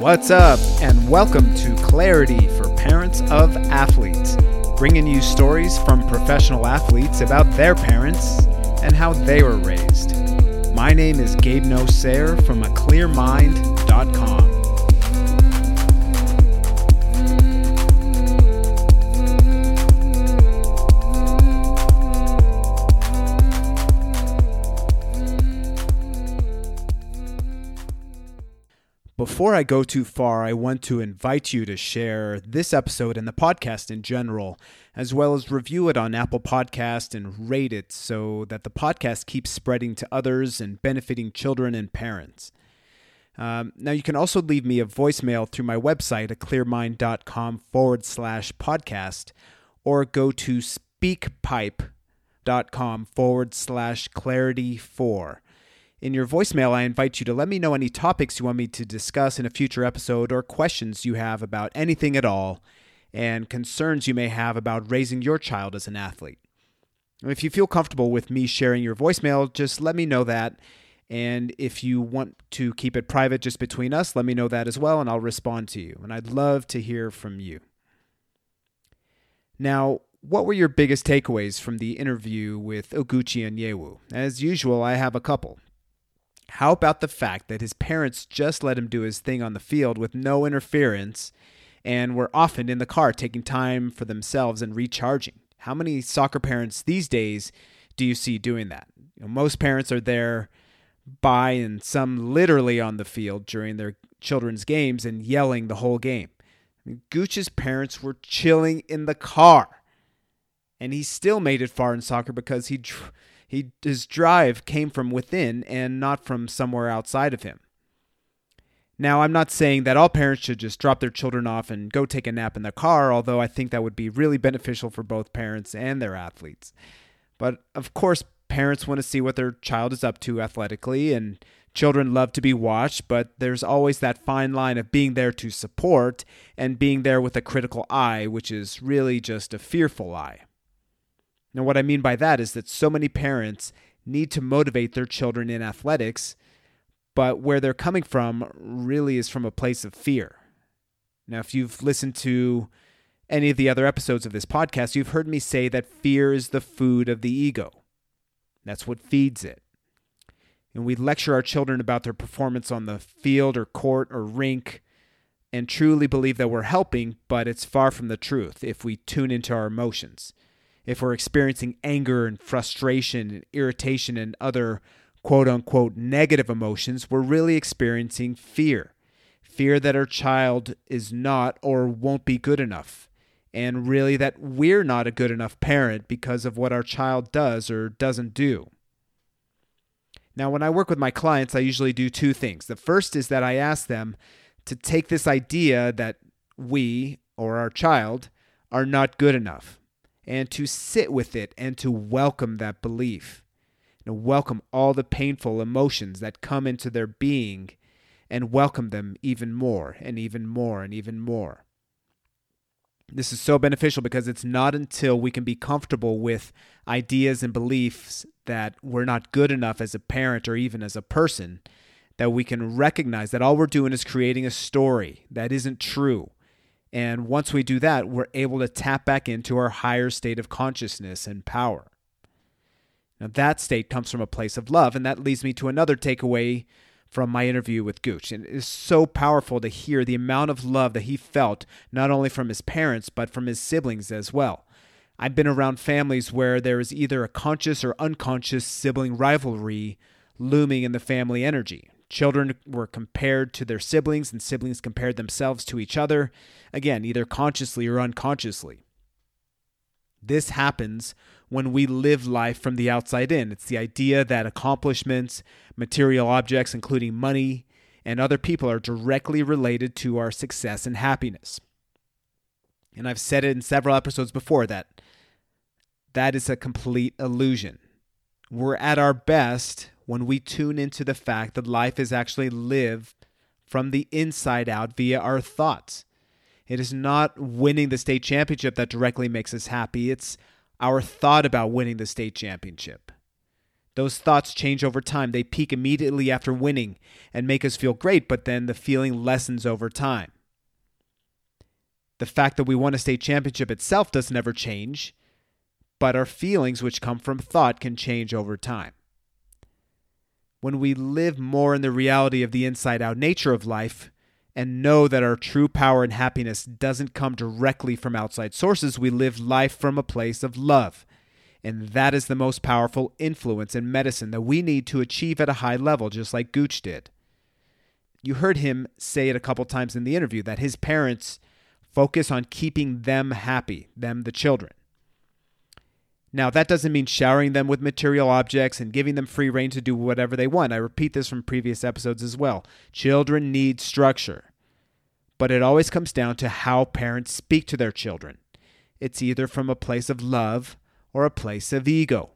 What's up, and welcome to Clarity for Parents of Athletes, bringing you stories from professional athletes about their parents and how they were raised. My name is Gabe Nosair from aclearmind.com. Before I go too far, I want to invite you to share this episode and the podcast in general, as well as review it on Apple Podcast and rate it so that the podcast keeps spreading to others and benefiting children and parents. Um, now, you can also leave me a voicemail through my website at clearmind.com forward slash podcast or go to speakpipe.com forward slash clarity for. In your voicemail, I invite you to let me know any topics you want me to discuss in a future episode or questions you have about anything at all and concerns you may have about raising your child as an athlete. If you feel comfortable with me sharing your voicemail, just let me know that. And if you want to keep it private just between us, let me know that as well, and I'll respond to you. And I'd love to hear from you. Now, what were your biggest takeaways from the interview with Oguchi Onyewu? As usual, I have a couple. How about the fact that his parents just let him do his thing on the field with no interference and were often in the car taking time for themselves and recharging? How many soccer parents these days do you see doing that? You know, most parents are there by and some literally on the field during their children's games and yelling the whole game. I mean, Gooch's parents were chilling in the car. And he still made it far in soccer because he he his drive came from within and not from somewhere outside of him. Now, I'm not saying that all parents should just drop their children off and go take a nap in the car, although I think that would be really beneficial for both parents and their athletes. But of course, parents want to see what their child is up to athletically, and children love to be watched, but there's always that fine line of being there to support and being there with a critical eye, which is really just a fearful eye. Now, what I mean by that is that so many parents need to motivate their children in athletics, but where they're coming from really is from a place of fear. Now, if you've listened to any of the other episodes of this podcast, you've heard me say that fear is the food of the ego. That's what feeds it. And we lecture our children about their performance on the field or court or rink and truly believe that we're helping, but it's far from the truth if we tune into our emotions if we're experiencing anger and frustration and irritation and other quote unquote negative emotions, we're really experiencing fear. Fear that our child is not or won't be good enough. And really that we're not a good enough parent because of what our child does or doesn't do. Now, when I work with my clients, I usually do two things. The first is that I ask them to take this idea that we or our child are not good enough and to sit with it and to welcome that belief and welcome all the painful emotions that come into their being and welcome them even more and even more and even more. This is so beneficial because it's not until we can be comfortable with ideas and beliefs that we're not good enough as a parent or even as a person that we can recognize that all we're doing is creating a story that isn't true and once we do that, we're able to tap back into our higher state of consciousness and power. Now, that state comes from a place of love. And that leads me to another takeaway from my interview with Gooch. And it is so powerful to hear the amount of love that he felt, not only from his parents, but from his siblings as well. I've been around families where there is either a conscious or unconscious sibling rivalry looming in the family energy. Children were compared to their siblings, and siblings compared themselves to each other, again, either consciously or unconsciously. This happens when we live life from the outside in. It's the idea that accomplishments, material objects, including money, and other people are directly related to our success and happiness. And I've said it in several episodes before that that is a complete illusion. We're at our best when we tune into the fact that life is actually lived from the inside out via our thoughts. It is not winning the state championship that directly makes us happy, it's our thought about winning the state championship. Those thoughts change over time. They peak immediately after winning and make us feel great, but then the feeling lessens over time. The fact that we won a state championship itself doesn't ever change, but our feelings, which come from thought, can change over time. When we live more in the reality of the inside out nature of life, and know that our true power and happiness doesn't come directly from outside sources, we live life from a place of love. And that is the most powerful influence in medicine that we need to achieve at a high level, just like Gooch did. You heard him say it a couple times in the interview that his parents focus on keeping them happy, them, the children. Now, that doesn't mean showering them with material objects and giving them free reign to do whatever they want. I repeat this from previous episodes as well. Children need structure, but it always comes down to how parents speak to their children. It's either from a place of love or a place of ego.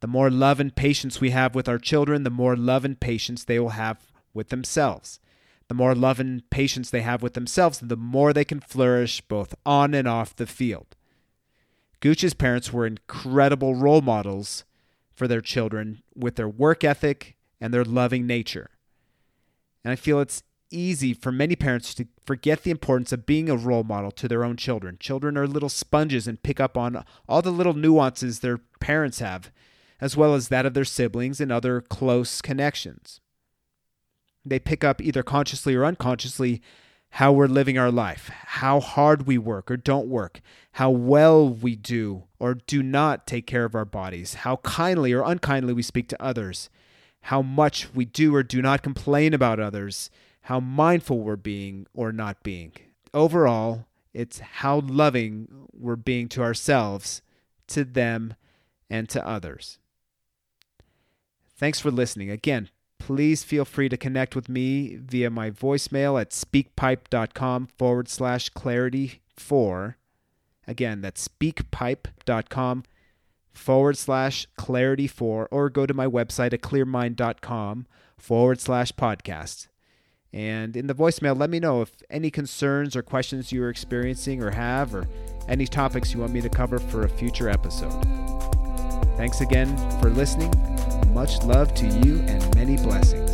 The more love and patience we have with our children, the more love and patience they will have with themselves. The more love and patience they have with themselves, the more they can flourish both on and off the field. Gooch's parents were incredible role models for their children with their work ethic and their loving nature. And I feel it's easy for many parents to forget the importance of being a role model to their own children. Children are little sponges and pick up on all the little nuances their parents have, as well as that of their siblings and other close connections. They pick up either consciously or unconsciously how we're living our life, how hard we work or don't work, how well we do or do not take care of our bodies, how kindly or unkindly we speak to others, how much we do or do not complain about others, how mindful we're being or not being. Overall, it's how loving we're being to ourselves, to them, and to others. Thanks for listening. Again, please feel free to connect with me via my voicemail at speakpipe.com forward slash clarity for. Again, that's speakpipe.com forward slash clarity for, or go to my website at clearmind.com forward slash podcast. And in the voicemail, let me know if any concerns or questions you're experiencing or have, or any topics you want me to cover for a future episode. Thanks again for listening. Much love to you and many blessings.